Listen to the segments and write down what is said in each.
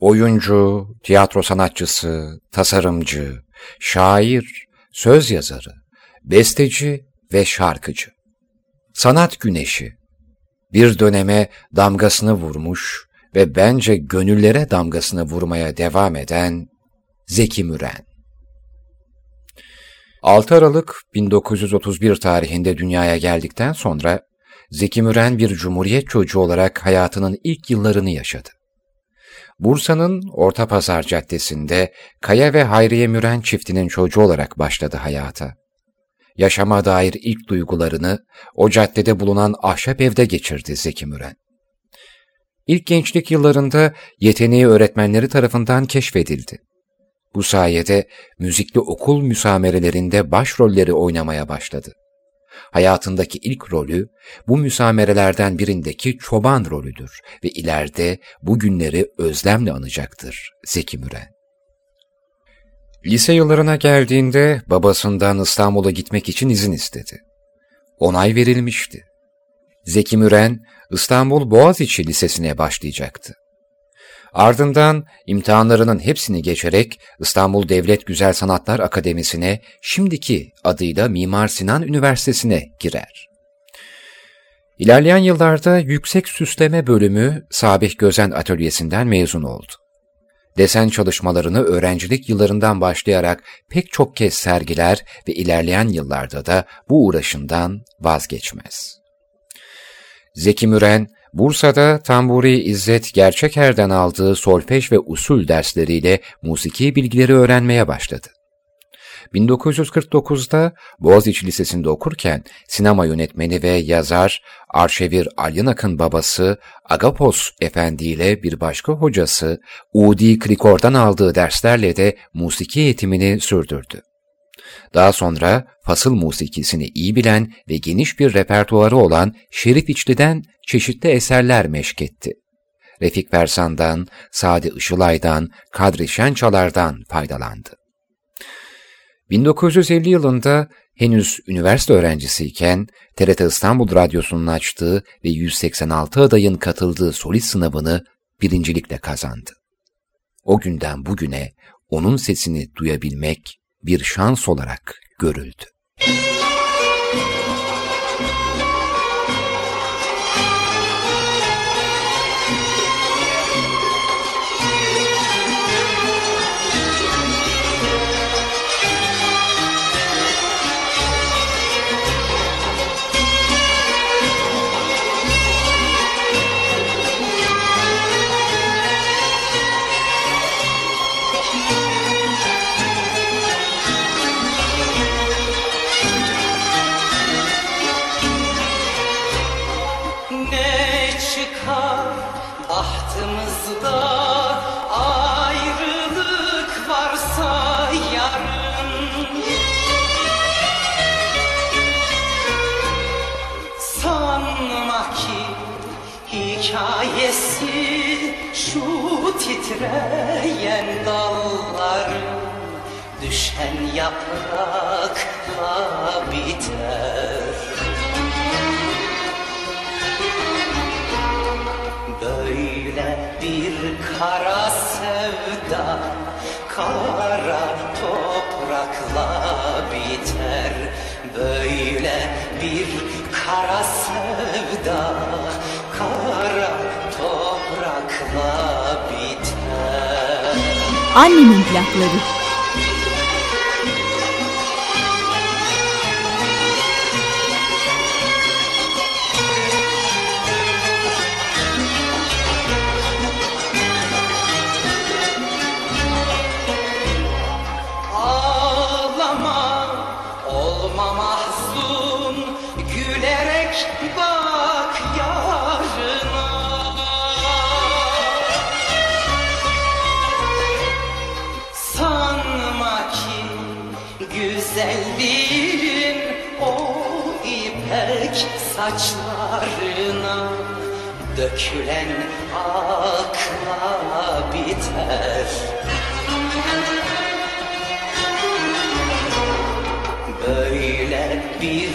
oyuncu, tiyatro sanatçısı, tasarımcı, şair, söz yazarı, besteci ve şarkıcı. Sanat güneşi, bir döneme damgasını vurmuş ve bence gönüllere damgasını vurmaya devam eden Zeki Müren. 6 Aralık 1931 tarihinde dünyaya geldikten sonra Zeki Müren bir cumhuriyet çocuğu olarak hayatının ilk yıllarını yaşadı. Bursa'nın Orta Pazar Caddesi'nde Kaya ve Hayriye Müren çiftinin çocuğu olarak başladı hayata. Yaşama dair ilk duygularını o caddede bulunan ahşap evde geçirdi Zeki Müren. İlk gençlik yıllarında yeteneği öğretmenleri tarafından keşfedildi. Bu sayede müzikli okul müsamerelerinde başrolleri oynamaya başladı. Hayatındaki ilk rolü bu müsamerelerden birindeki çoban rolüdür ve ileride bu günleri özlemle anacaktır Zeki Müren. Lise yıllarına geldiğinde babasından İstanbul'a gitmek için izin istedi. Onay verilmişti. Zeki Müren İstanbul Boğaziçi Lisesi'ne başlayacaktı. Ardından imtihanlarının hepsini geçerek İstanbul Devlet Güzel Sanatlar Akademisi'ne, şimdiki adıyla Mimar Sinan Üniversitesi'ne girer. İlerleyen yıllarda Yüksek Süsleme Bölümü Sabih Gözen Atölyesi'nden mezun oldu. Desen çalışmalarını öğrencilik yıllarından başlayarak pek çok kez sergiler ve ilerleyen yıllarda da bu uğraşından vazgeçmez. Zeki Müren, Bursa'da Tamburi İzzet Gerçeker'den aldığı solfej ve usul dersleriyle musiki bilgileri öğrenmeye başladı. 1949'da Boğaziçi Lisesi'nde okurken sinema yönetmeni ve yazar Arşevir Alyanak'ın babası Agapos Efendi ile bir başka hocası Udi Krikor'dan aldığı derslerle de musiki eğitimini sürdürdü. Daha sonra fasıl musikisini iyi bilen ve geniş bir repertuarı olan Şerif İçli'den çeşitli eserler meşketti. Refik Persan'dan, Sadi Işılay'dan, Kadri Şençalar'dan faydalandı. 1950 yılında henüz üniversite öğrencisiyken TRT İstanbul Radyosu'nun açtığı ve 186 adayın katıldığı solist sınavını birincilikle kazandı. O günden bugüne onun sesini duyabilmek bir şans olarak görüldü. Yaprakla biter. Böyle bir kara sevda Kara toprakla biter. Böyle bir kara sevda Kara toprakla Annemin plakları. Dökülen akla biter. Böyle bir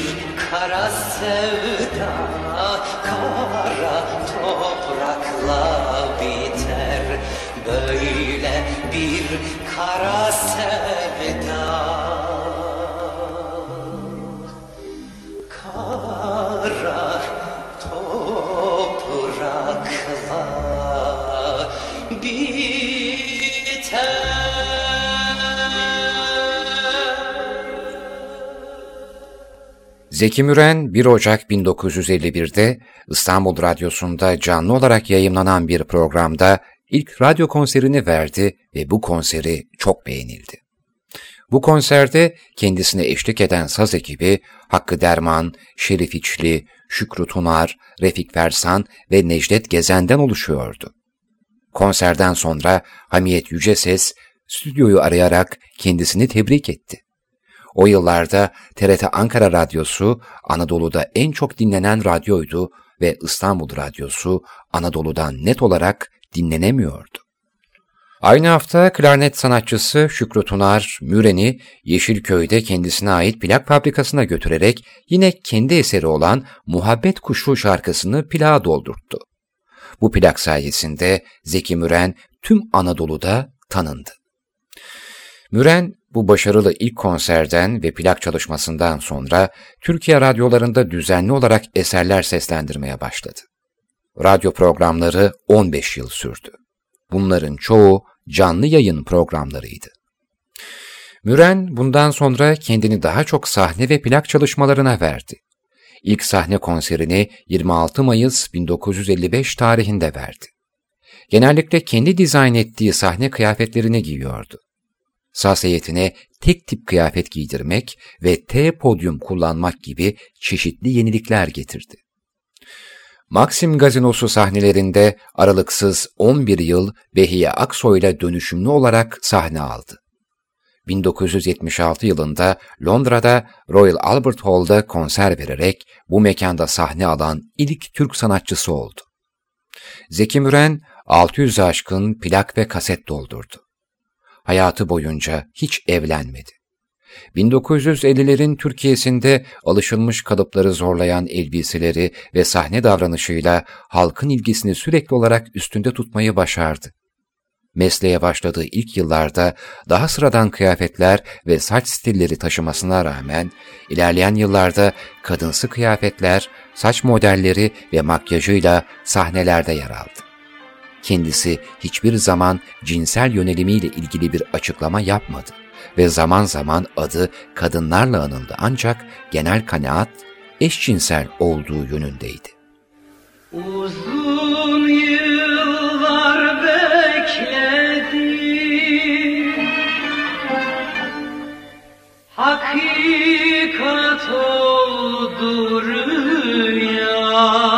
kara sevda kara toprakla biter. Böyle bir kara sevda Zeki Müren 1 Ocak 1951'de İstanbul Radyosu'nda canlı olarak yayımlanan bir programda ilk radyo konserini verdi ve bu konseri çok beğenildi. Bu konserde kendisine eşlik eden saz ekibi Hakkı Derman, Şerif İçli, Şükrü Tunar, Refik Fersan ve Necdet Gezen'den oluşuyordu. Konserden sonra Hamiyet Yüceses stüdyoyu arayarak kendisini tebrik etti. O yıllarda TRT Ankara Radyosu Anadolu'da en çok dinlenen radyoydu ve İstanbul Radyosu Anadolu'dan net olarak dinlenemiyordu. Aynı hafta klarnet sanatçısı Şükrü Tunar, Müren'i Yeşilköy'de kendisine ait plak fabrikasına götürerek yine kendi eseri olan Muhabbet Kuşu şarkısını plağa doldurttu. Bu plak sayesinde Zeki Müren tüm Anadolu'da tanındı. Müren bu başarılı ilk konserden ve plak çalışmasından sonra Türkiye radyolarında düzenli olarak eserler seslendirmeye başladı. Radyo programları 15 yıl sürdü. Bunların çoğu canlı yayın programlarıydı. Müren bundan sonra kendini daha çok sahne ve plak çalışmalarına verdi. İlk sahne konserini 26 Mayıs 1955 tarihinde verdi. Genellikle kendi dizayn ettiği sahne kıyafetlerini giyiyordu. Saz heyetine tek tip kıyafet giydirmek ve T podyum kullanmak gibi çeşitli yenilikler getirdi. Maxim gazinosu sahnelerinde aralıksız 11 yıl Behiye Aksoy'la dönüşümlü olarak sahne aldı. 1976 yılında Londra'da Royal Albert Hall'da konser vererek bu mekanda sahne alan ilk Türk sanatçısı oldu. Zeki Müren 600 aşkın plak ve kaset doldurdu. Hayatı boyunca hiç evlenmedi. 1950'lerin Türkiye'sinde alışılmış kalıpları zorlayan elbiseleri ve sahne davranışıyla halkın ilgisini sürekli olarak üstünde tutmayı başardı. Mesleğe başladığı ilk yıllarda daha sıradan kıyafetler ve saç stilleri taşımasına rağmen ilerleyen yıllarda kadınsı kıyafetler, saç modelleri ve makyajıyla sahnelerde yer aldı. Kendisi hiçbir zaman cinsel yönelimiyle ilgili bir açıklama yapmadı ve zaman zaman adı kadınlarla anıldı. Ancak genel kanaat eşcinsel olduğu yönündeydi. Uzun yıllar bekledim Hakikat oldu rüya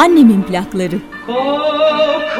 Annemin plakları. Koklamaya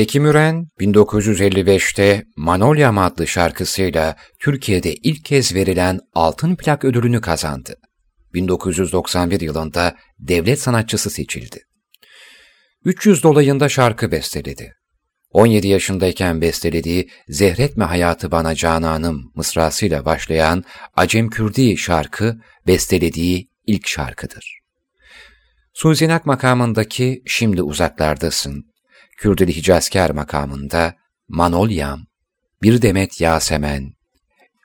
Zeki Müren 1955'te Manolyam adlı şarkısıyla Türkiye'de ilk kez verilen altın plak ödülünü kazandı. 1991 yılında devlet sanatçısı seçildi. 300 dolayında şarkı besteledi. 17 yaşındayken bestelediği Zehretme Hayatı Bana Cananım mısrasıyla başlayan Acem Kürdi şarkı bestelediği ilk şarkıdır. Suzinak makamındaki Şimdi Uzaklardasın, Kürdili Hicazkar makamında Manolyam, Bir Demet Yasemen,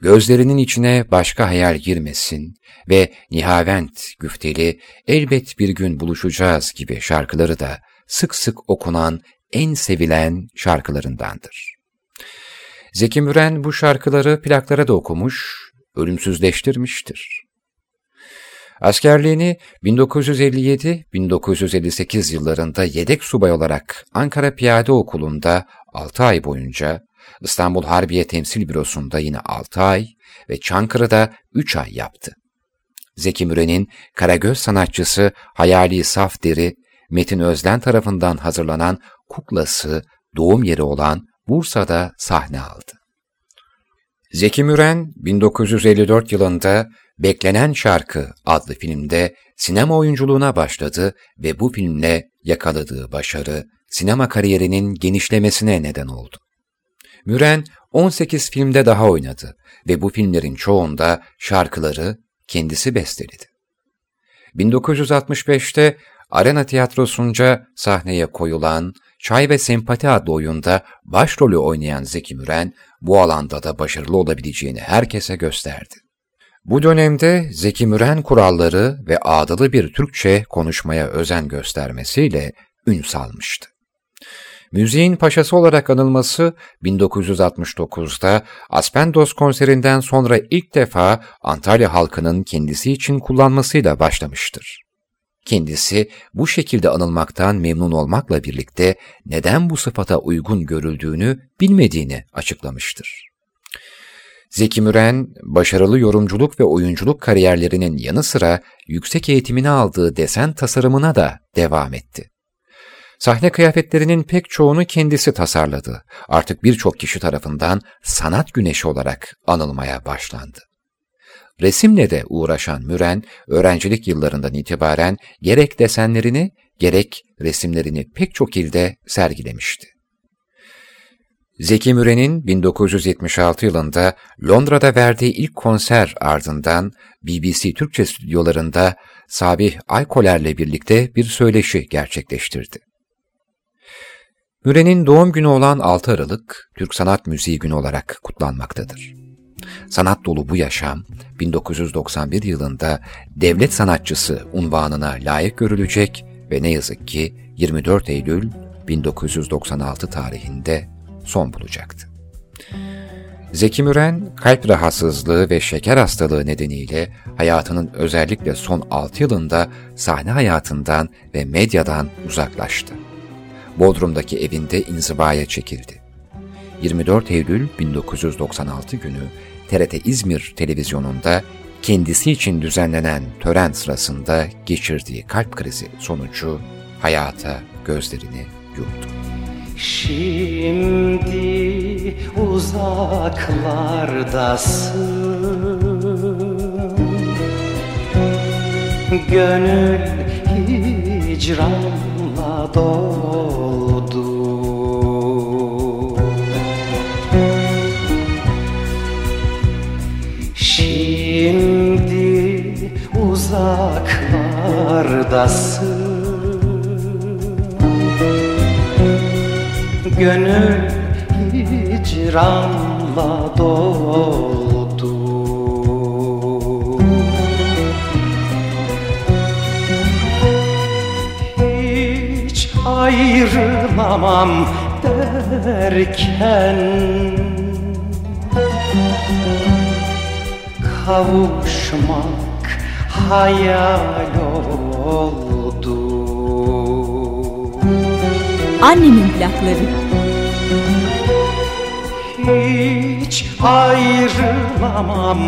Gözlerinin içine başka hayal girmesin ve Nihavent güfteli Elbet bir gün buluşacağız gibi şarkıları da sık sık okunan en sevilen şarkılarındandır. Zeki Müren bu şarkıları plaklara da okumuş, ölümsüzleştirmiştir. Askerliğini 1957-1958 yıllarında yedek subay olarak Ankara Piyade Okulu'nda 6 ay boyunca, İstanbul Harbiye Temsil Bürosu'nda yine 6 ay ve Çankırı'da 3 ay yaptı. Zeki Müren'in Karagöz sanatçısı Hayali Saf Deri, Metin Özden tarafından hazırlanan kuklası, doğum yeri olan Bursa'da sahne aldı. Zeki Müren 1954 yılında Beklenen Şarkı adlı filmde sinema oyunculuğuna başladı ve bu filmle yakaladığı başarı sinema kariyerinin genişlemesine neden oldu. Müren 18 filmde daha oynadı ve bu filmlerin çoğunda şarkıları kendisi besteledi. 1965'te Arena Tiyatrosu'nca sahneye koyulan Çay ve Sempati adlı oyunda başrolü oynayan Zeki Müren bu alanda da başarılı olabileceğini herkese gösterdi. Bu dönemde Zeki Müren kuralları ve ağdalı bir Türkçe konuşmaya özen göstermesiyle ün salmıştı. Müziğin paşası olarak anılması 1969'da Aspendos konserinden sonra ilk defa Antalya halkının kendisi için kullanmasıyla başlamıştır. Kendisi bu şekilde anılmaktan memnun olmakla birlikte neden bu sıfata uygun görüldüğünü bilmediğini açıklamıştır. Zeki Müren, başarılı yorumculuk ve oyunculuk kariyerlerinin yanı sıra yüksek eğitimini aldığı desen tasarımına da devam etti. Sahne kıyafetlerinin pek çoğunu kendisi tasarladı. Artık birçok kişi tarafından sanat güneşi olarak anılmaya başlandı. Resimle de uğraşan Müren, öğrencilik yıllarından itibaren gerek desenlerini gerek resimlerini pek çok ilde sergilemişti. Zeki Müren'in 1976 yılında Londra'da verdiği ilk konser ardından BBC Türkçe stüdyolarında Sabih Aykoler'le birlikte bir söyleşi gerçekleştirdi. Müren'in doğum günü olan 6 Aralık, Türk Sanat Müziği Günü olarak kutlanmaktadır. Sanat dolu bu yaşam, 1991 yılında devlet sanatçısı unvanına layık görülecek ve ne yazık ki 24 Eylül 1996 tarihinde son bulacaktı. Zeki Müren, kalp rahatsızlığı ve şeker hastalığı nedeniyle hayatının özellikle son 6 yılında sahne hayatından ve medyadan uzaklaştı. Bodrum'daki evinde inzivaya çekildi. 24 Eylül 1996 günü TRT İzmir televizyonunda kendisi için düzenlenen tören sırasında geçirdiği kalp krizi sonucu hayata gözlerini yumdu. Şimdi uzaklardasın. Gönül hicranla doldu. Şimdi uzaklardasın Gönül hicranla doldu. Hiç ayrılamam derken Kavuşmak hayal oldu Annemin plakları. Hiç ayrılamam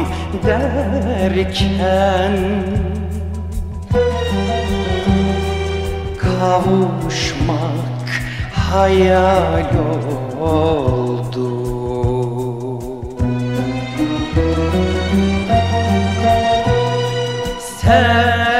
derken Kavuşmak hayal oldu Sevda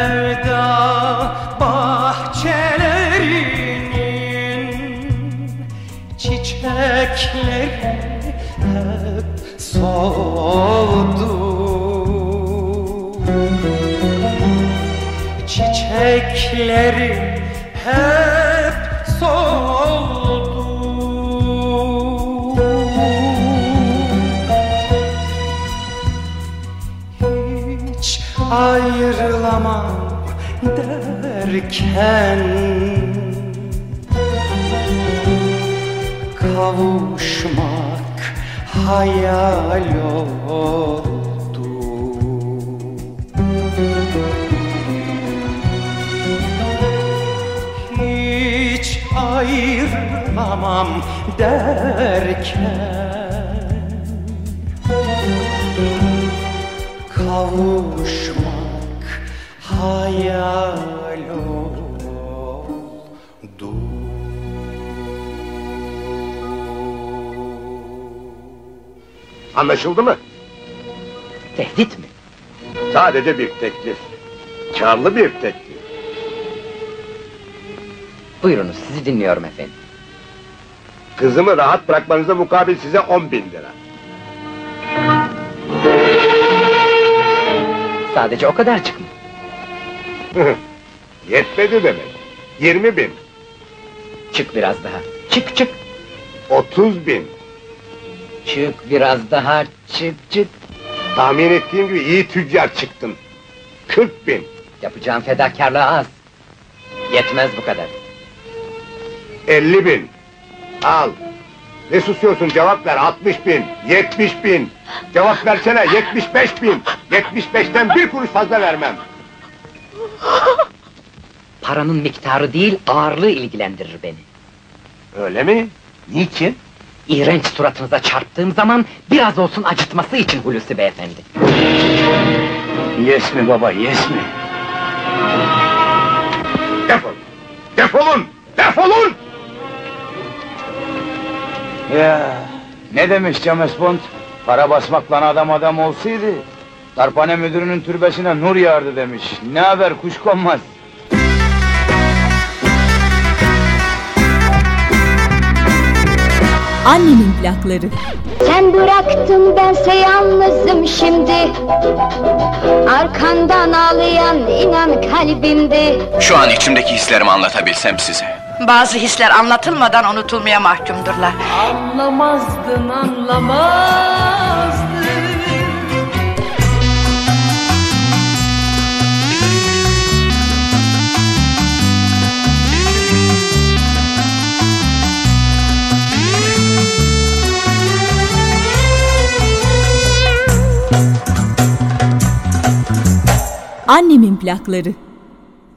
derken Kavuşmak hayal oldu. Hiç ayrılamam derken Anlaşıldı mı? Tehdit mi? Sadece bir teklif. Karlı bir teklif. Buyurunuz sizi dinliyorum efendim. Kızımı rahat bırakmanıza mukabil size on bin lira. Sadece o kadarcık mı? Yetmedi demek. Yirmi bin. Çık biraz daha. Çık çık. Otuz bin. Çık biraz daha. Çık çık. Tahmin ettiğim gibi iyi tüccar çıktın. Kırk bin. Yapacağım fedakarlığı az. Yetmez bu kadar. Elli bin. Al. Ne susuyorsun cevap ver. Altmış bin. Yetmiş bin. Cevap versene. Yetmiş beş bin. Yetmiş beşten bir kuruş fazla vermem. Paranın miktarı değil ağırlığı ilgilendirir beni. Öyle mi? Niçin? İğrenç suratınıza çarptığım zaman biraz olsun acıtması için Hulusi beyefendi. Yes mi baba, yes mi? Defol! Defolun! Defolun! Ya ne demiş James Bond? Para basmakla adam adam olsaydı Darphane müdürünün türbesine nur yağardı demiş. Ne haber kuş konmaz. Annemin plakları. Sen bıraktın bense yalnızım şimdi Arkandan ağlayan inan kalbimde Şu an içimdeki hislerimi anlatabilsem size. Bazı hisler anlatılmadan unutulmaya mahkumdurlar. Anlamazdın anlamazdın Annemin plakları.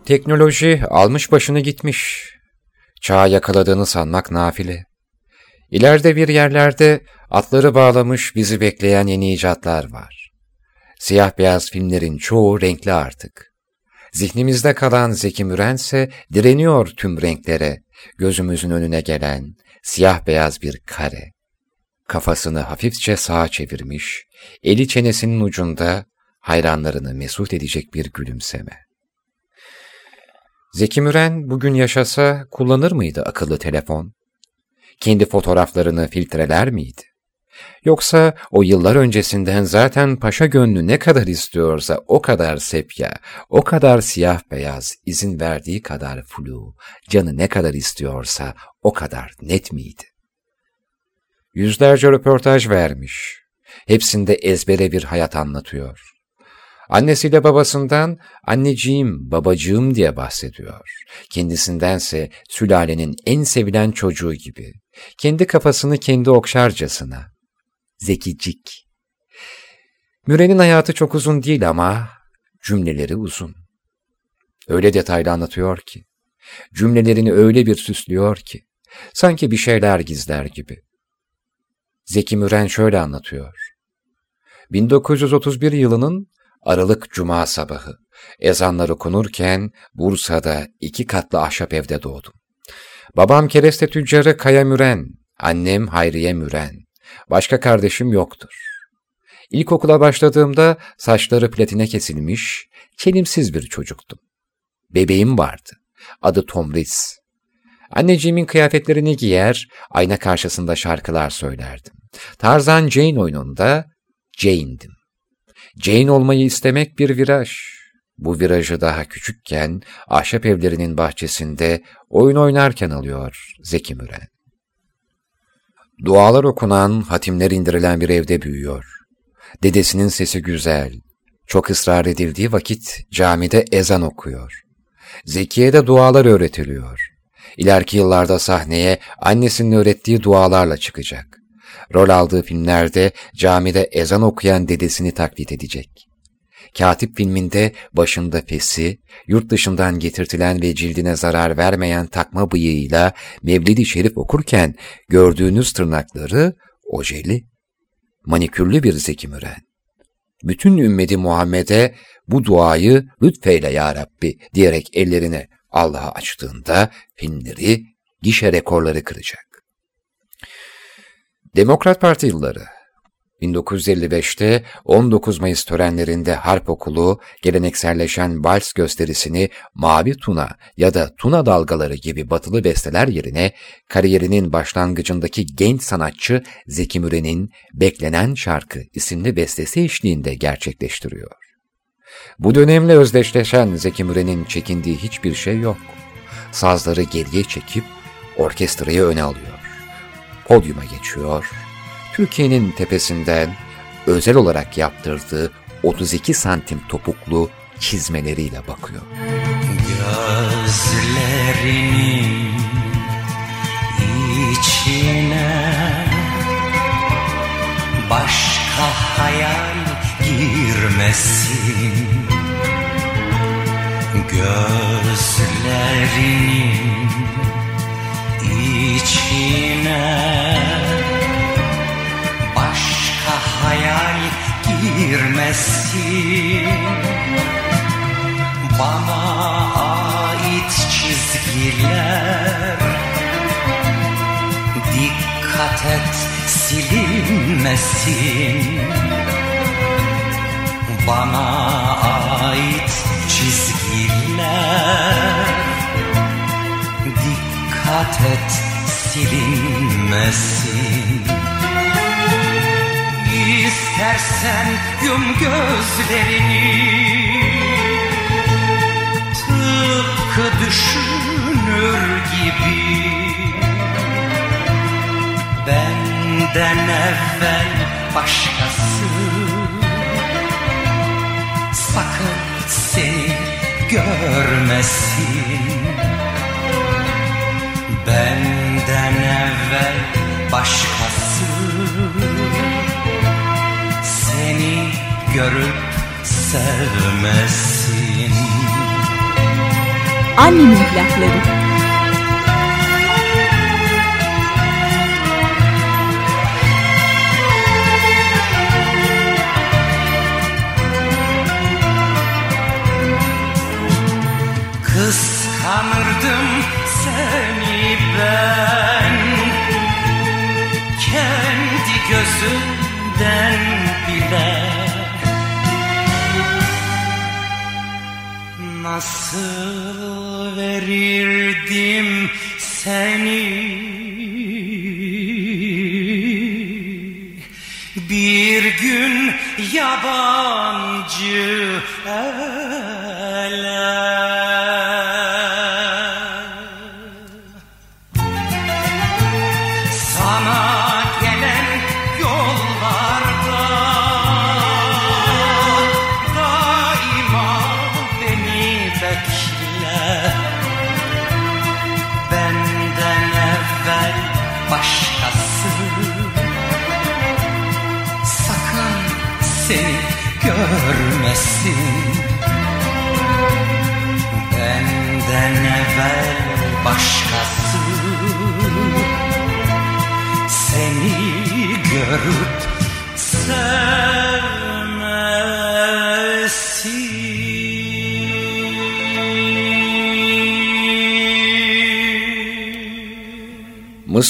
Teknoloji almış başını gitmiş. Çağı yakaladığını sanmak nafile. İleride bir yerlerde atları bağlamış bizi bekleyen yeni icatlar var. Siyah beyaz filmlerin çoğu renkli artık. Zihnimizde kalan Zeki Müren ise direniyor tüm renklere, gözümüzün önüne gelen siyah beyaz bir kare. Kafasını hafifçe sağa çevirmiş, eli çenesinin ucunda hayranlarını mesut edecek bir gülümseme. Zeki Müren bugün yaşasa kullanır mıydı akıllı telefon? Kendi fotoğraflarını filtreler miydi? Yoksa o yıllar öncesinden zaten paşa gönlü ne kadar istiyorsa o kadar sepya, o kadar siyah beyaz, izin verdiği kadar flu, canı ne kadar istiyorsa o kadar net miydi? Yüzlerce röportaj vermiş. Hepsinde ezbere bir hayat anlatıyor. Annesiyle babasından anneciğim, babacığım diye bahsediyor. Kendisindense sülalenin en sevilen çocuğu gibi. Kendi kafasını kendi okşarcasına. Zekicik. Müren'in hayatı çok uzun değil ama cümleleri uzun. Öyle detaylı anlatıyor ki. Cümlelerini öyle bir süslüyor ki. Sanki bir şeyler gizler gibi. Zeki Müren şöyle anlatıyor. 1931 yılının Aralık Cuma sabahı. Ezanlar okunurken Bursa'da iki katlı ahşap evde doğdum. Babam kereste tüccarı Kaya Müren, annem Hayriye Müren. Başka kardeşim yoktur. İlkokula başladığımda saçları platine kesilmiş, çelimsiz bir çocuktum. Bebeğim vardı. Adı Tomris. Anneciğimin kıyafetlerini giyer, ayna karşısında şarkılar söylerdim. Tarzan Jane oyununda Jane'dim. Jane olmayı istemek bir viraj. Bu virajı daha küçükken ahşap evlerinin bahçesinde oyun oynarken alıyor Zeki Müren. Dualar okunan, hatimler indirilen bir evde büyüyor. Dedesinin sesi güzel. Çok ısrar edildiği vakit camide ezan okuyor. Zeki'ye de dualar öğretiliyor. İleriki yıllarda sahneye annesinin öğrettiği dualarla çıkacak. Rol aldığı filmlerde camide ezan okuyan dedesini taklit edecek. Katip filminde başında fesi, yurt dışından getirtilen ve cildine zarar vermeyen takma bıyığıyla Mevlid-i Şerif okurken gördüğünüz tırnakları ojeli, manikürlü bir Zeki Müren. Bütün ümmeti Muhammed'e bu duayı lütfeyle ya Rabbi diyerek ellerine Allah'a açtığında filmleri gişe rekorları kıracak. Demokrat Parti yılları 1955'te 19 Mayıs törenlerinde harp okulu gelenekselleşen vals gösterisini Mavi Tuna ya da Tuna Dalgaları gibi batılı besteler yerine kariyerinin başlangıcındaki genç sanatçı Zeki Müren'in Beklenen Şarkı isimli bestesi eşliğinde gerçekleştiriyor. Bu dönemle özdeşleşen Zeki Müren'in çekindiği hiçbir şey yok. Sazları geriye çekip orkestrayı öne alıyor. Podyuma geçiyor. Türkiye'nin tepesinden özel olarak yaptırdığı 32 santim topuklu çizmeleriyle bakıyor. Gözlerinin içine başka hayal girmesin Gözlerinin içine başka hayal girmesin. Bana ait çizgiler. Dikkat et silinmesin. Bana ait çizgiler. Dikkat et silinmesin. İstersen yum gözlerini Tıpkı düşünür gibi. Benden evvel başkası Sakın seni görmesin evvel başkası Seni görüp sevmesin Annemin plakları.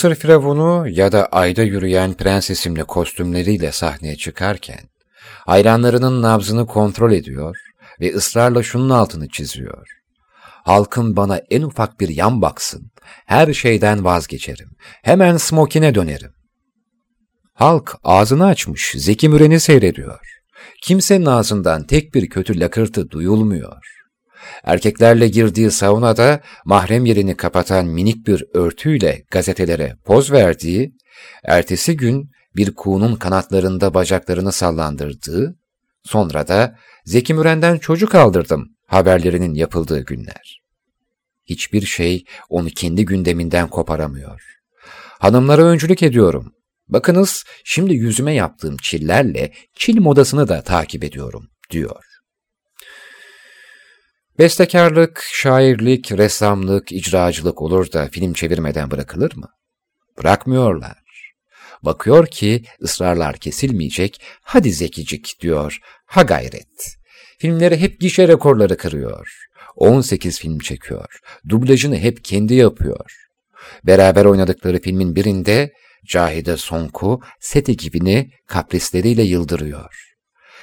Mısır firavunu ya da ayda yürüyen prensesimle kostümleriyle sahneye çıkarken, hayranlarının nabzını kontrol ediyor ve ısrarla şunun altını çiziyor. Halkın bana en ufak bir yan baksın, her şeyden vazgeçerim, hemen smokine dönerim. Halk ağzını açmış, Zeki Müren'i seyrediyor. Kimsenin ağzından tek bir kötü lakırtı duyulmuyor. Erkeklerle girdiği saunada mahrem yerini kapatan minik bir örtüyle gazetelere poz verdiği, ertesi gün bir kuğunun kanatlarında bacaklarını sallandırdığı, sonra da Zeki Müren'den çocuk aldırdım haberlerinin yapıldığı günler. Hiçbir şey onu kendi gündeminden koparamıyor. Hanımlara öncülük ediyorum. Bakınız şimdi yüzüme yaptığım çillerle çil modasını da takip ediyorum, diyor. Bestekarlık, şairlik, ressamlık, icracılık olur da film çevirmeden bırakılır mı? Bırakmıyorlar. Bakıyor ki ısrarlar kesilmeyecek, hadi zekicik diyor, ha gayret. Filmleri hep gişe rekorları kırıyor. 18 film çekiyor. Dublajını hep kendi yapıyor. Beraber oynadıkları filmin birinde Cahide Sonku set ekibini kaprisleriyle yıldırıyor.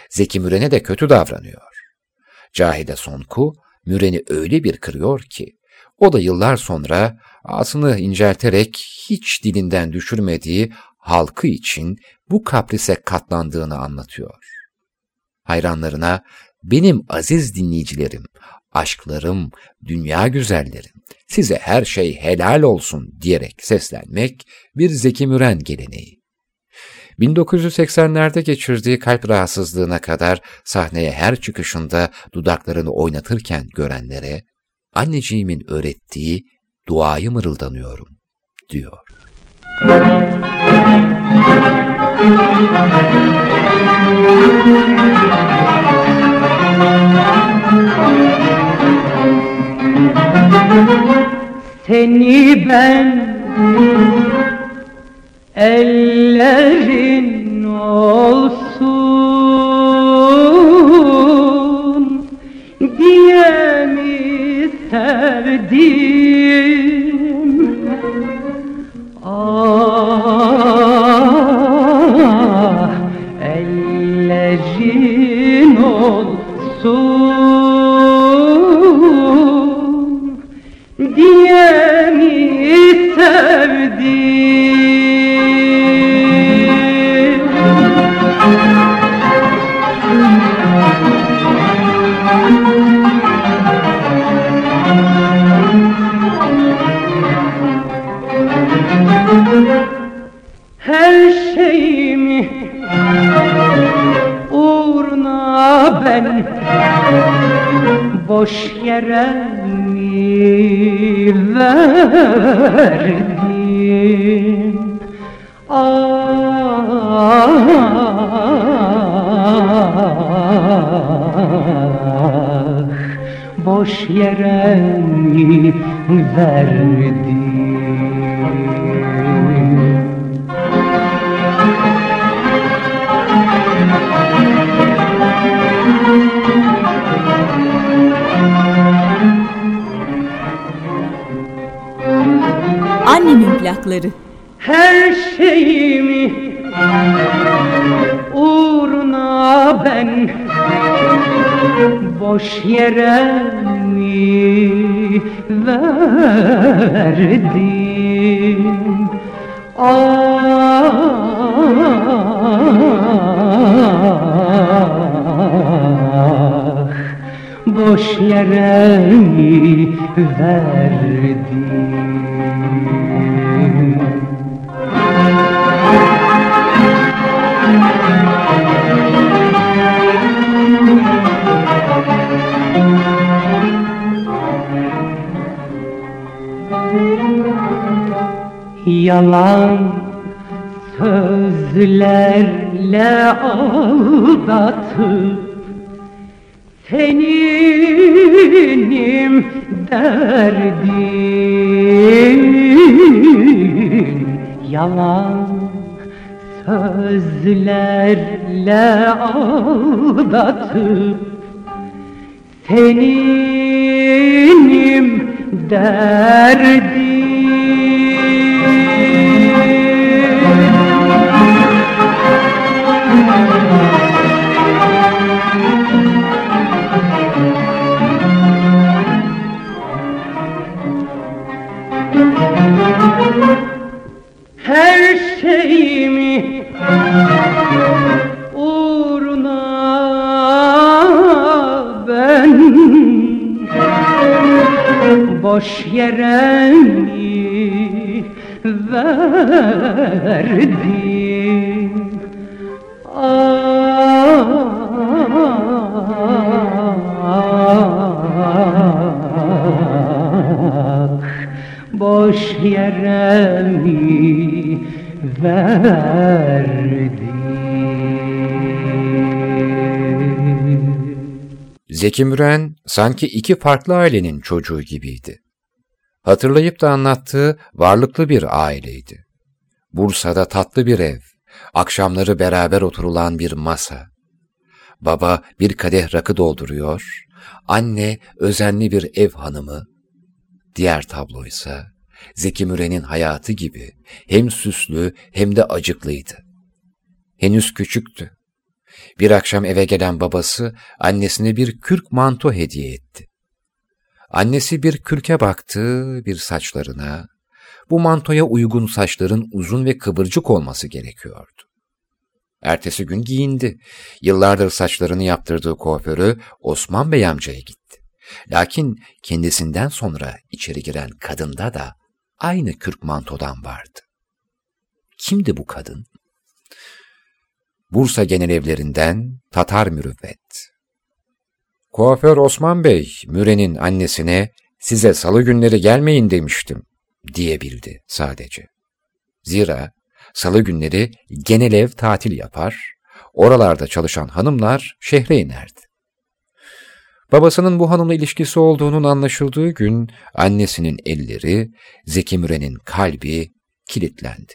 Zeki Müren'e de kötü davranıyor. Cahide Sonku Müren'i öyle bir kırıyor ki o da yıllar sonra ağzını incelterek hiç dilinden düşürmediği halkı için bu kaprise katlandığını anlatıyor. Hayranlarına benim aziz dinleyicilerim, aşklarım, dünya güzellerim, size her şey helal olsun diyerek seslenmek bir Zeki Müren geleneği. 1980'lerde geçirdiği kalp rahatsızlığına kadar sahneye her çıkışında dudaklarını oynatırken görenlere anneciğimin öğrettiği duayı mırıldanıyorum diyor. Seni ben ellerin olsun diye mi sevdim? Ah boş yere mi verdim? Ah, boş yere mi verdim? Annemin plakları. Her şeyimi uğruna ben boş yere mi verdim? Ah, boş yere mi verdim? Yalan sözlerle aldatıp Seninim derdin Yalan sözlerle aldatıp Seninim derdin her şeyimi uğruna ben boş yere mi verdim boş yere mi verdim? Zeki Müren sanki iki farklı ailenin çocuğu gibiydi. Hatırlayıp da anlattığı varlıklı bir aileydi. Bursa'da tatlı bir ev, akşamları beraber oturulan bir masa. Baba bir kadeh rakı dolduruyor, anne özenli bir ev hanımı. Diğer tablo ise Zeki Müren'in hayatı gibi hem süslü hem de acıklıydı. Henüz küçüktü. Bir akşam eve gelen babası annesine bir kürk manto hediye etti. Annesi bir kürke baktı, bir saçlarına. Bu mantoya uygun saçların uzun ve kıvırcık olması gerekiyordu. Ertesi gün giyindi. Yıllardır saçlarını yaptırdığı kuaförü Osman Bey amcaya gitti. Lakin kendisinden sonra içeri giren kadında da aynı kürk mantodan vardı. Kimdi bu kadın? Bursa genel evlerinden Tatar Mürüvvet. Kuaför Osman Bey, Müren'in annesine size salı günleri gelmeyin demiştim diyebildi sadece. Zira salı günleri genel ev tatil yapar, oralarda çalışan hanımlar şehre inerdi. Babasının bu hanımla ilişkisi olduğunun anlaşıldığı gün annesinin elleri, Zeki Müren'in kalbi kilitlendi.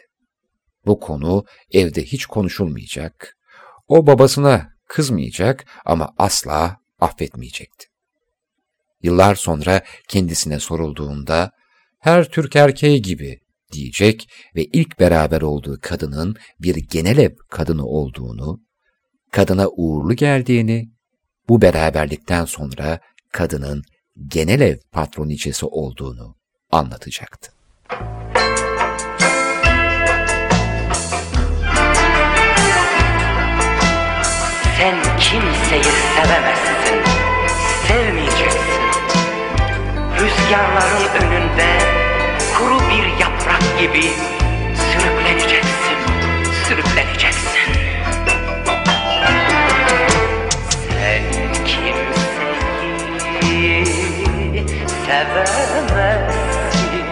Bu konu evde hiç konuşulmayacak, o babasına kızmayacak ama asla affetmeyecekti. Yıllar sonra kendisine sorulduğunda her Türk erkeği gibi diyecek ve ilk beraber olduğu kadının bir genel kadını olduğunu, kadına uğurlu geldiğini, bu beraberlikten sonra kadının genel ev patroniçesi olduğunu anlatacaktı. Sen kimseyi sevemezsin, sevmeyeceksin. Rüzgarların önünde kuru bir yaprak gibi sürükleneceksin, sürükleneceksin. Sevemezsin.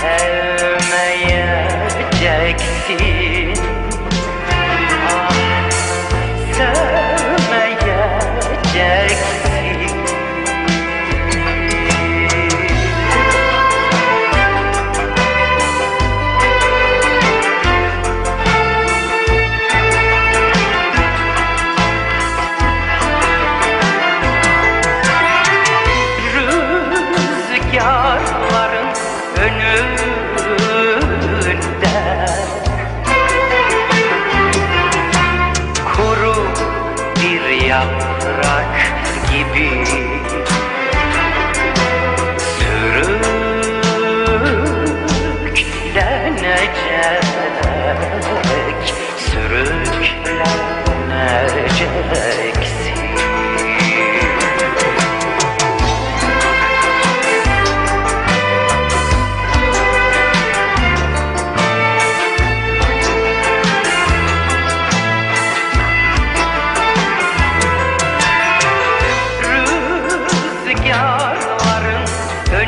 Sevmeyeceksin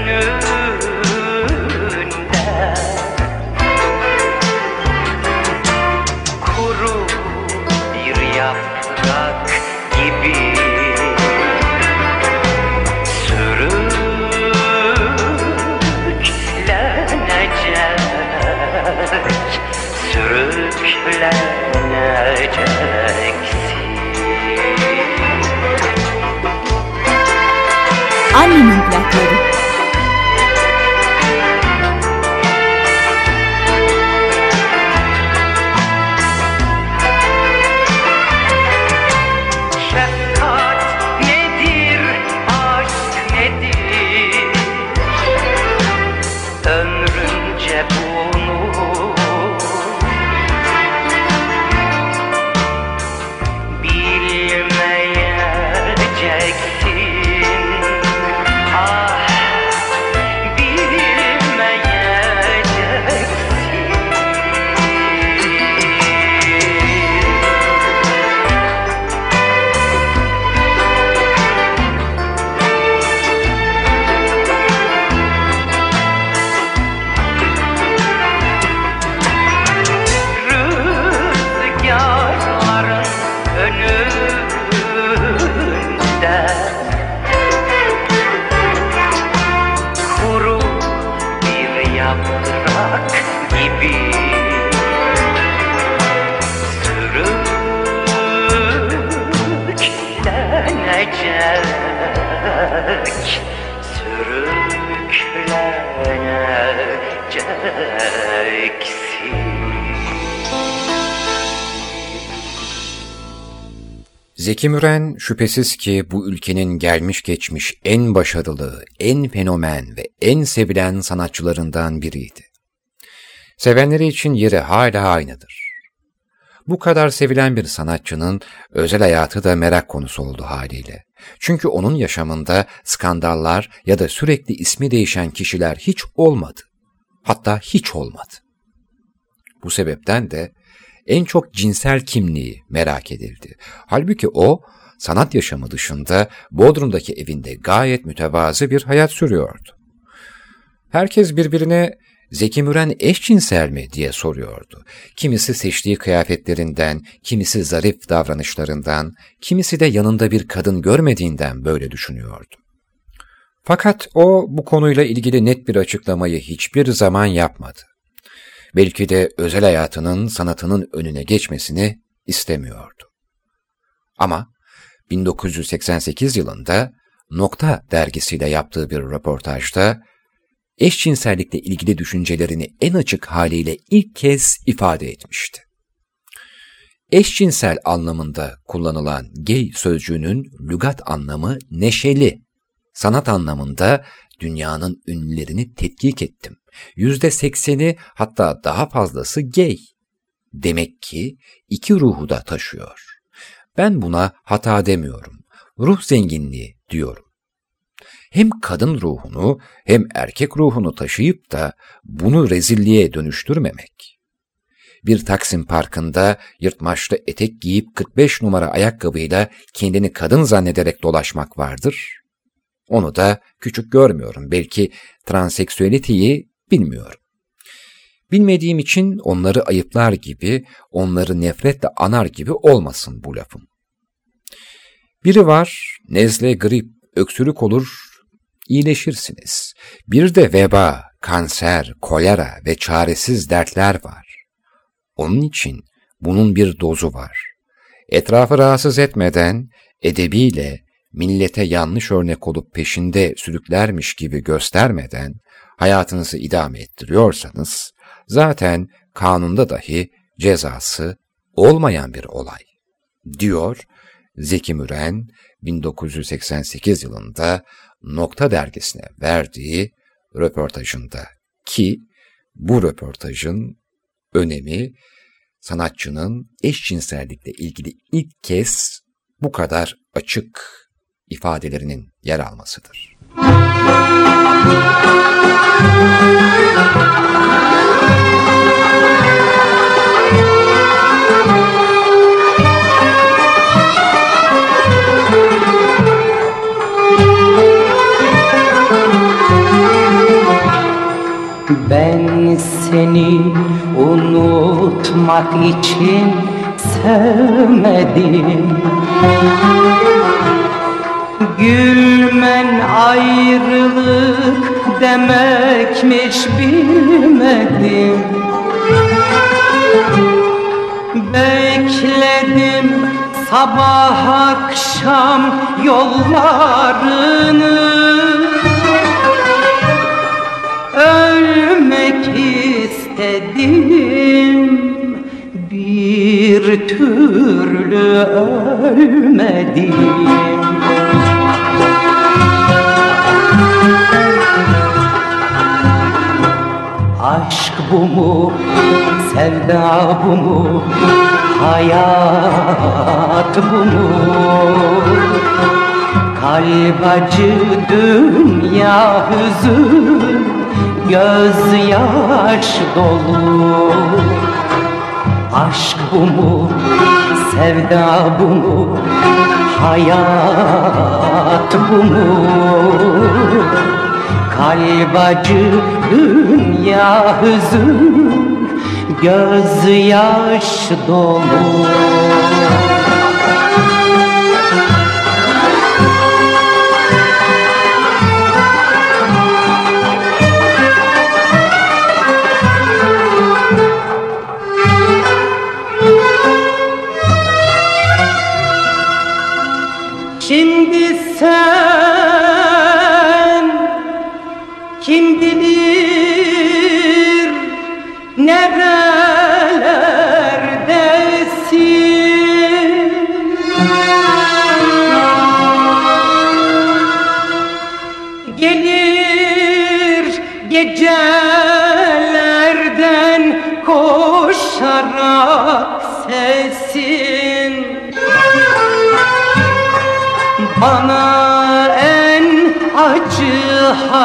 önünde Zeki Müren şüphesiz ki bu ülkenin gelmiş geçmiş en başarılı, en fenomen ve en sevilen sanatçılarından biriydi. Sevenleri için yeri hala aynıdır. Bu kadar sevilen bir sanatçının özel hayatı da merak konusu oldu haliyle. Çünkü onun yaşamında skandallar ya da sürekli ismi değişen kişiler hiç olmadı. Hatta hiç olmadı. Bu sebepten de en çok cinsel kimliği merak edildi. Halbuki o, sanat yaşamı dışında Bodrum'daki evinde gayet mütevazı bir hayat sürüyordu. Herkes birbirine Zeki Müren eşcinsel mi diye soruyordu. Kimisi seçtiği kıyafetlerinden, kimisi zarif davranışlarından, kimisi de yanında bir kadın görmediğinden böyle düşünüyordu. Fakat o bu konuyla ilgili net bir açıklamayı hiçbir zaman yapmadı. Belki de özel hayatının sanatının önüne geçmesini istemiyordu. Ama 1988 yılında Nokta dergisiyle yaptığı bir röportajda eşcinsellikle ilgili düşüncelerini en açık haliyle ilk kez ifade etmişti. Eşcinsel anlamında kullanılan gay sözcüğünün lügat anlamı neşeli, sanat anlamında dünyanın ünlülerini tetkik ettim. Yüzde sekseni hatta daha fazlası gay. Demek ki iki ruhu da taşıyor. Ben buna hata demiyorum. Ruh zenginliği diyorum hem kadın ruhunu hem erkek ruhunu taşıyıp da bunu rezilliğe dönüştürmemek. Bir Taksim Parkı'nda yırtmaçlı etek giyip 45 numara ayakkabıyla kendini kadın zannederek dolaşmak vardır. Onu da küçük görmüyorum. Belki transseksüeliteyi bilmiyorum. Bilmediğim için onları ayıplar gibi, onları nefretle anar gibi olmasın bu lafım. Biri var, nezle, grip, öksürük olur, iyileşirsiniz. Bir de veba, kanser, kolera ve çaresiz dertler var. Onun için bunun bir dozu var. Etrafı rahatsız etmeden, edebiyle, millete yanlış örnek olup peşinde sürüklermiş gibi göstermeden hayatınızı idame ettiriyorsanız, zaten kanunda dahi cezası olmayan bir olay, diyor Zeki Müren 1988 yılında Nokta dergisine verdiği röportajında ki bu röportajın önemi sanatçının eşcinsellikle ilgili ilk kez bu kadar açık ifadelerinin yer almasıdır. Ben seni unutmak için sevmedim Gülmen ayrılık demekmiş bilmedim. Bekledim sabah akşam yollarını. Ölmek istedim Bir türlü ölmedim Aşk bu mu, sevda bu mu, hayat bu mu? Kalp acı, dünya hüzün, gözyaş dolu. Aşk bu mu, sevda bu mu, hayat bu mu? Kalp acı, dünya hüzün, gözyaş dolu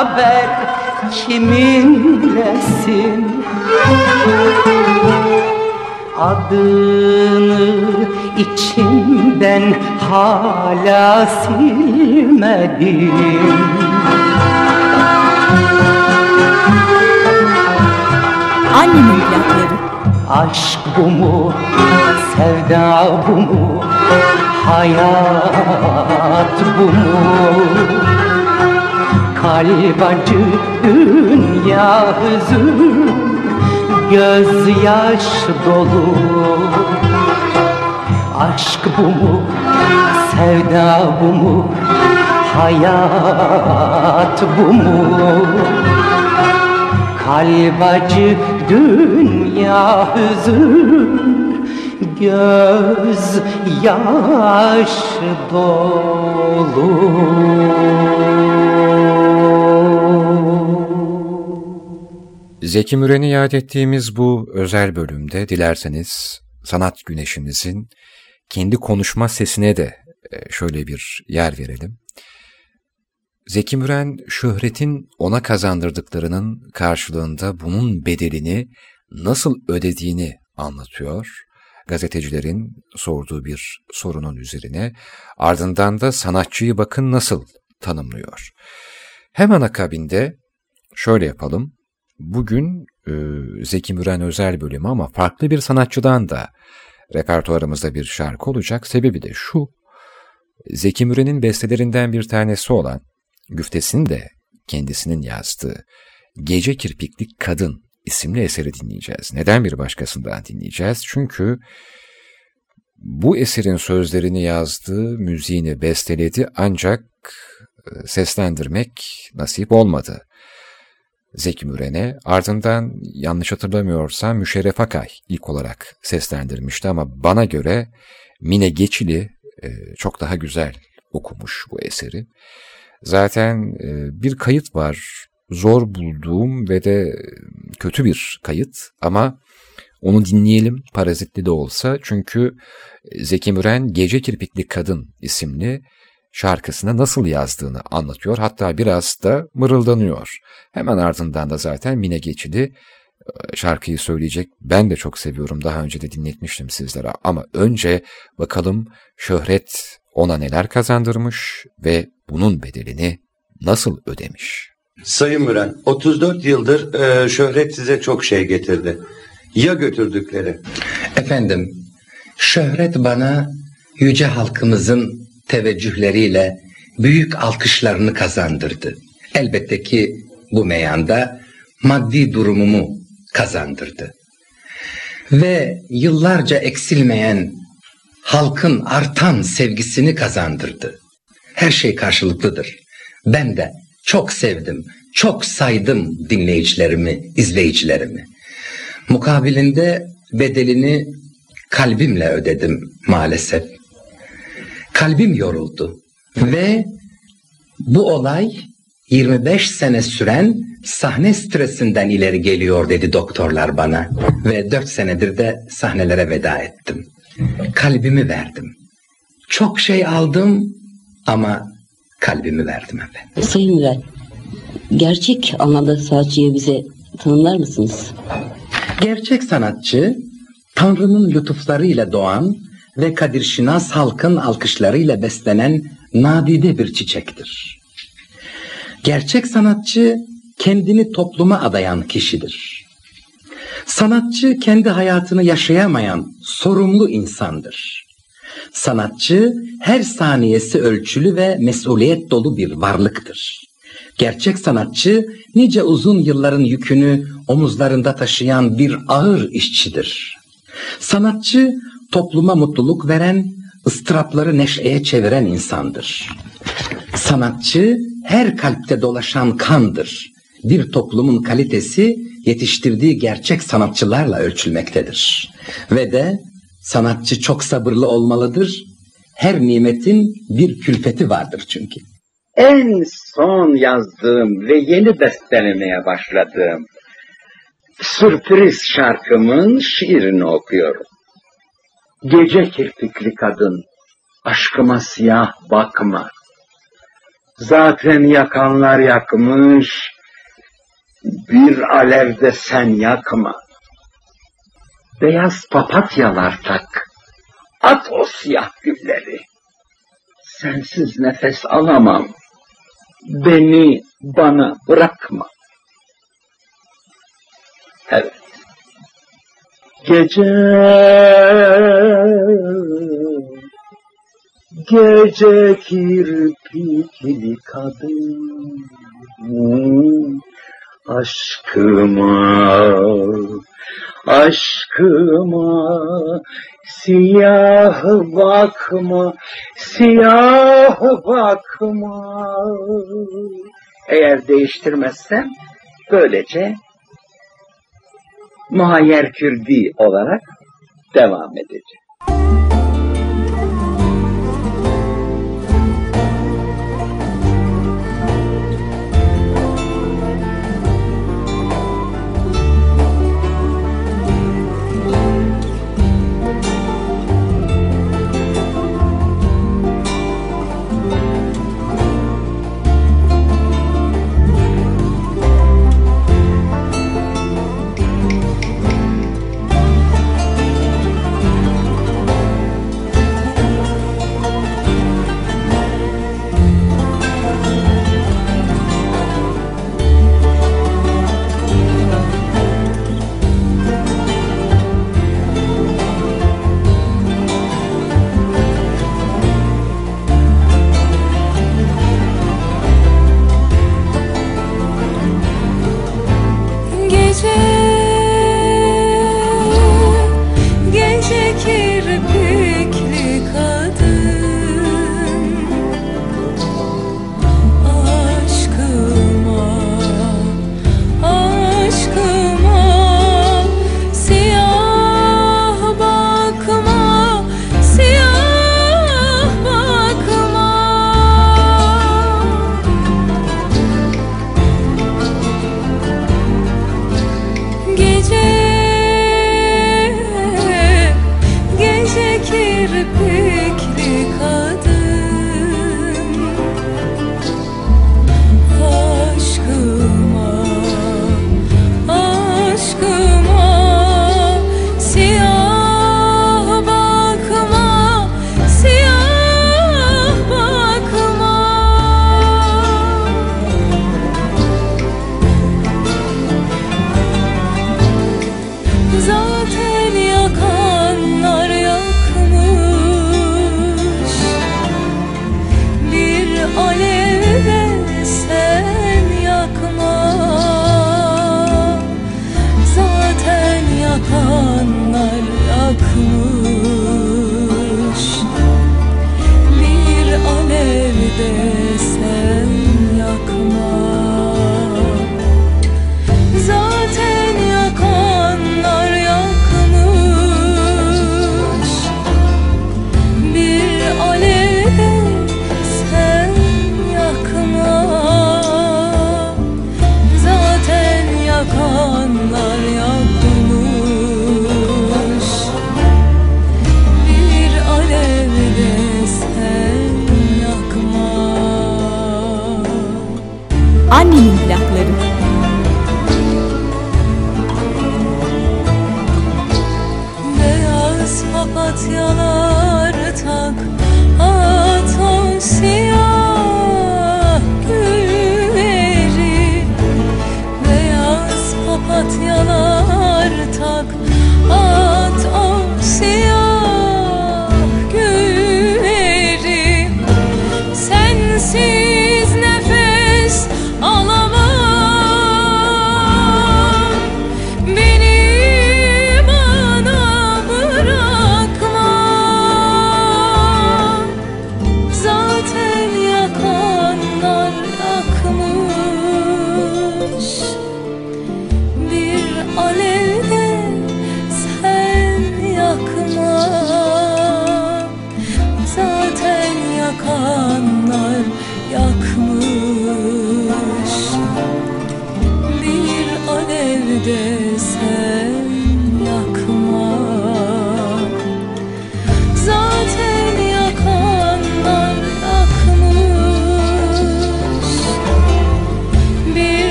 haber kiminlesin Adını içimden hala silmedim Annemin plakları. Aşk bu mu, sevda bu mu, hayat bu mu? Kalp acı, dünya hüzün, gözyaş dolu. Aşk bu mu, sevda bu mu, hayat bu mu? Kalp acı, dünya hüzün, göz yaş dolu. Zeki Müren'i yad ettiğimiz bu özel bölümde dilerseniz sanat güneşimizin kendi konuşma sesine de e, şöyle bir yer verelim. Zeki Müren şöhretin ona kazandırdıklarının karşılığında bunun bedelini nasıl ödediğini anlatıyor. Gazetecilerin sorduğu bir sorunun üzerine ardından da sanatçıyı bakın nasıl tanımlıyor. Hemen akabinde şöyle yapalım. Bugün e, Zeki Müren özel bölümü ama farklı bir sanatçıdan da repertuarımızda bir şarkı olacak. Sebebi de şu, Zeki Müren'in bestelerinden bir tanesi olan, güftesini de kendisinin yazdığı Gece Kirpikli Kadın isimli eseri dinleyeceğiz. Neden bir başkasından dinleyeceğiz? Çünkü bu eserin sözlerini yazdığı, müziğini besteledi ancak e, seslendirmek nasip olmadı. Zeki Müren'e ardından yanlış hatırlamıyorsam Müşerref Akay ilk olarak seslendirmişti. Ama bana göre Mine Geçili e, çok daha güzel okumuş bu eseri. Zaten e, bir kayıt var. Zor bulduğum ve de kötü bir kayıt. Ama onu dinleyelim parazitli de olsa. Çünkü Zeki Müren Gece Kirpikli Kadın isimli şarkısını nasıl yazdığını anlatıyor. Hatta biraz da mırıldanıyor. Hemen ardından da zaten Mine Geçili e, şarkıyı söyleyecek. Ben de çok seviyorum. Daha önce de dinletmiştim sizlere. Ama önce bakalım şöhret ona neler kazandırmış ve bunun bedelini nasıl ödemiş? Sayın Müren, 34 yıldır e, şöhret size çok şey getirdi. Ya götürdükleri? Efendim, şöhret bana yüce halkımızın teveccühleriyle büyük alkışlarını kazandırdı. Elbette ki bu meyanda maddi durumumu kazandırdı. Ve yıllarca eksilmeyen halkın artan sevgisini kazandırdı. Her şey karşılıklıdır. Ben de çok sevdim, çok saydım dinleyicilerimi, izleyicilerimi. Mukabilinde bedelini kalbimle ödedim maalesef. Kalbim yoruldu ve bu olay 25 sene süren sahne stresinden ileri geliyor dedi doktorlar bana ve 4 senedir de sahnelere veda ettim. Kalbimi verdim. Çok şey aldım ama kalbimi verdim efendim. Sayın Müren, gerçek anlamda sanatçıyı bize tanımlar mısınız? Gerçek sanatçı, Tanrı'nın lütuflarıyla doğan ve Kadir Şinas halkın alkışlarıyla beslenen nadide bir çiçektir. Gerçek sanatçı, kendini topluma adayan kişidir. Sanatçı, kendi hayatını yaşayamayan sorumlu insandır. Sanatçı her saniyesi ölçülü ve mesuliyet dolu bir varlıktır. Gerçek sanatçı nice uzun yılların yükünü omuzlarında taşıyan bir ağır işçidir. Sanatçı topluma mutluluk veren, ıstırapları neşeye çeviren insandır. Sanatçı her kalpte dolaşan kandır. bir toplumun kalitesi yetiştirdiği gerçek sanatçılarla ölçülmektedir. Ve de sanatçı çok sabırlı olmalıdır. Her nimetin bir külfeti vardır çünkü. En son yazdığım ve yeni bestelemeye başladığım sürpriz şarkımın şiirini okuyorum. Gece kirpikli kadın, aşkıma siyah bakma. Zaten yakanlar yakmış, bir alevde sen yakma. Beyaz papatyalar tak, at o siyah gülleri. Sensiz nefes alamam, beni bana bırakma. Evet. Gece Gece kirpikli kadın. Aşkıma Aşkıma Siyah bakma Siyah bakma. Eğer değiştirmezsem böylece muhayyer kürdi olarak devam edecek.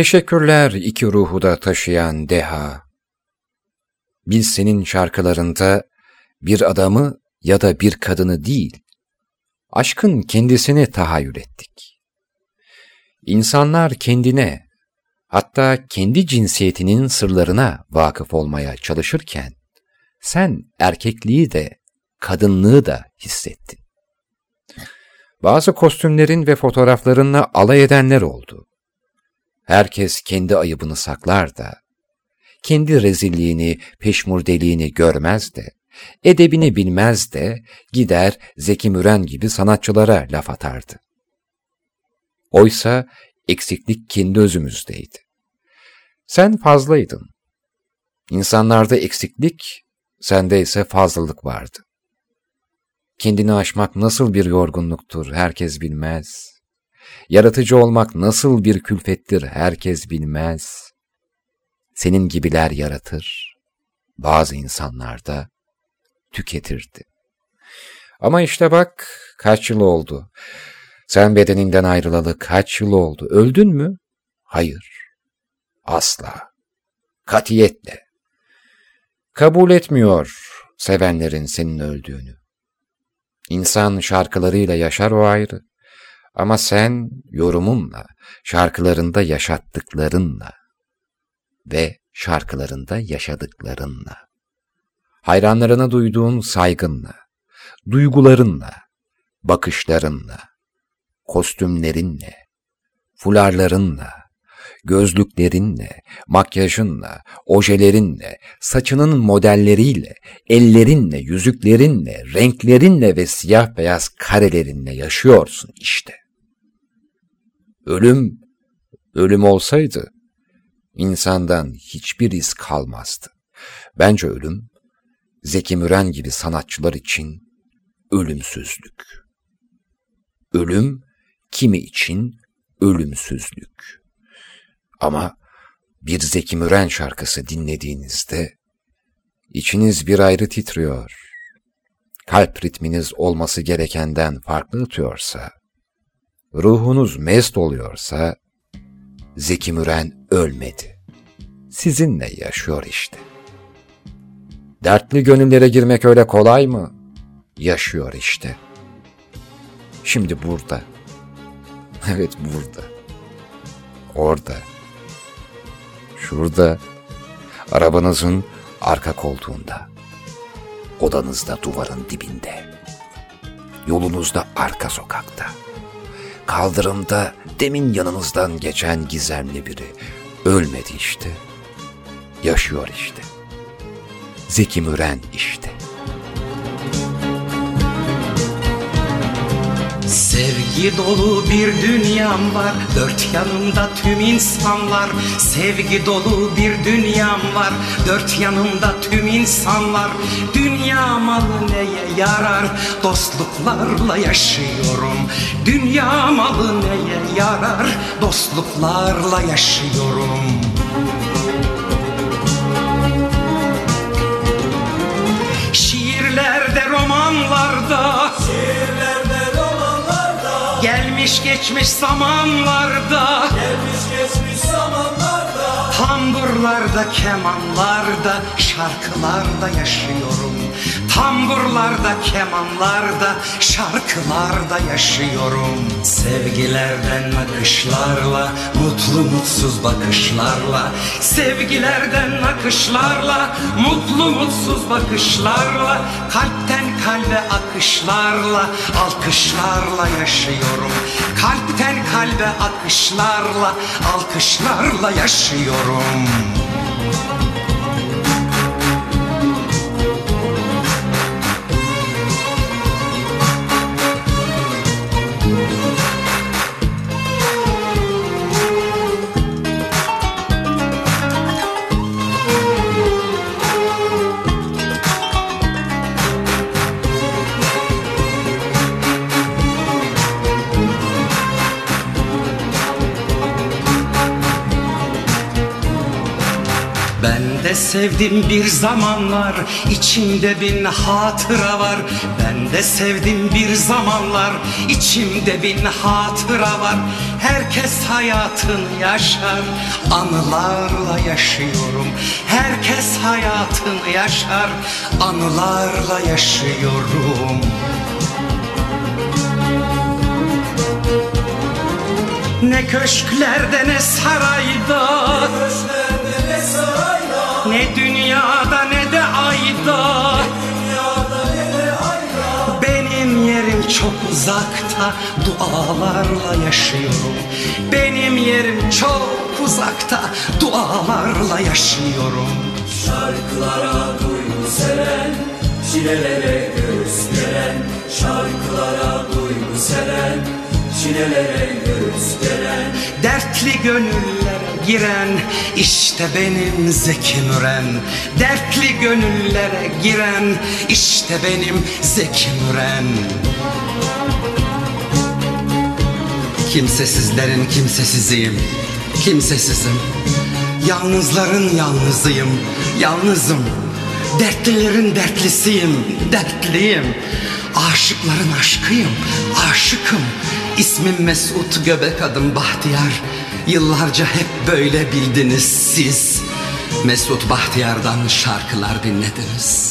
Teşekkürler iki ruhu da taşıyan deha. Biz senin şarkılarında bir adamı ya da bir kadını değil, aşkın kendisini tahayyül ettik. İnsanlar kendine, hatta kendi cinsiyetinin sırlarına vakıf olmaya çalışırken, sen erkekliği de, kadınlığı da hissettin. Bazı kostümlerin ve fotoğraflarınla alay edenler oldu. Herkes kendi ayıbını saklar da, kendi rezilliğini, peşmurdeliğini görmez de, edebini bilmez de, gider Zeki Müren gibi sanatçılara laf atardı. Oysa eksiklik kendi özümüzdeydi. Sen fazlaydın. İnsanlarda eksiklik, sende ise fazlalık vardı. Kendini aşmak nasıl bir yorgunluktur herkes bilmez. Yaratıcı olmak nasıl bir külfettir herkes bilmez. Senin gibiler yaratır, bazı insanlar da tüketirdi. Ama işte bak kaç yıl oldu. Sen bedeninden ayrılalı kaç yıl oldu. Öldün mü? Hayır. Asla. Katiyetle. Kabul etmiyor sevenlerin senin öldüğünü. İnsan şarkılarıyla yaşar o ayrı. Ama sen yorumunla, şarkılarında yaşattıklarınla ve şarkılarında yaşadıklarınla, hayranlarına duyduğun saygınla, duygularınla, bakışlarınla, kostümlerinle, fularlarınla, gözlüklerinle, makyajınla, ojelerinle, saçının modelleriyle, ellerinle, yüzüklerinle, renklerinle ve siyah beyaz karelerinle yaşıyorsun işte. Ölüm, ölüm olsaydı, insandan hiçbir iz kalmazdı. Bence ölüm, Zeki Müren gibi sanatçılar için ölümsüzlük. Ölüm, kimi için ölümsüzlük. Ama bir Zeki Müren şarkısı dinlediğinizde içiniz bir ayrı titriyor. Kalp ritminiz olması gerekenden farklı atıyorsa, ruhunuz mest oluyorsa, Zeki Müren ölmedi. Sizinle yaşıyor işte. Dertli gönüllere girmek öyle kolay mı? Yaşıyor işte. Şimdi burada. Evet burada. Orada. Şurada. Arabanızın arka koltuğunda. Odanızda duvarın dibinde. Yolunuzda arka sokakta. Kaldırımda demin yanınızdan geçen gizemli biri. Ölmedi işte. Yaşıyor işte. Zeki Müren işte. Sevgi dolu bir dünyam var. Dört yanımda tüm insanlar. Sevgi dolu bir dünyam var. Dört yanımda tüm insanlar. Dünya malı neye yarar? Dostluklarla yaşıyorum. Dünya malı neye yarar? Dostluklarla yaşıyorum. Şiirlerde, romanlarda. romanlarda Gelmiş geçmiş zamanlarda. Gelmiş geçmiş zamanlarda. Tamburlarda, kemanlarda, şarkılarda yaşıyorum Tamburlarda, kemanlarda, şarkılarda yaşıyorum. Sevgilerden akışlarla, mutlu mutsuz bakışlarla. Sevgilerden akışlarla, mutlu mutsuz bakışlarla. Kalpten kalbe akışlarla, alkışlarla yaşıyorum. Kalpten kalbe akışlarla, alkışlarla yaşıyorum sevdim bir zamanlar içimde bin hatıra var. Ben de sevdim bir zamanlar içimde bin hatıra var. Herkes hayatını yaşar anılarla yaşıyorum. Herkes hayatını yaşar anılarla yaşıyorum. Ne köşklerde ne sarayda Köşklerde ne sarayda Ne dünyada ne de ayda. Benim yerim çok uzakta Dualarla yaşıyorum. Benim yerim çok uzakta Dualarla yaşıyorum. Şarkılara duygu seren Çilelere göğüs geren Şarkılara duygu seren Çilelere göğüs geren Dertli gönüllere giren işte benim Zeki Müren. Dertli gönüllere giren işte benim Zeki Müren. Kimsesizlerin kimsesiziyim Kimsesizim. Yalnızların yalnızıyım Yalnızım. Dertlilerin dertlisiyim Dertliyim. Aşıkların aşkıyım Aşıkım İsmim Mesut Göbek adım Bahtiyar. Yıllarca hep böyle bildiniz siz. Mesut Bahtiyar'dan şarkılar dinlediniz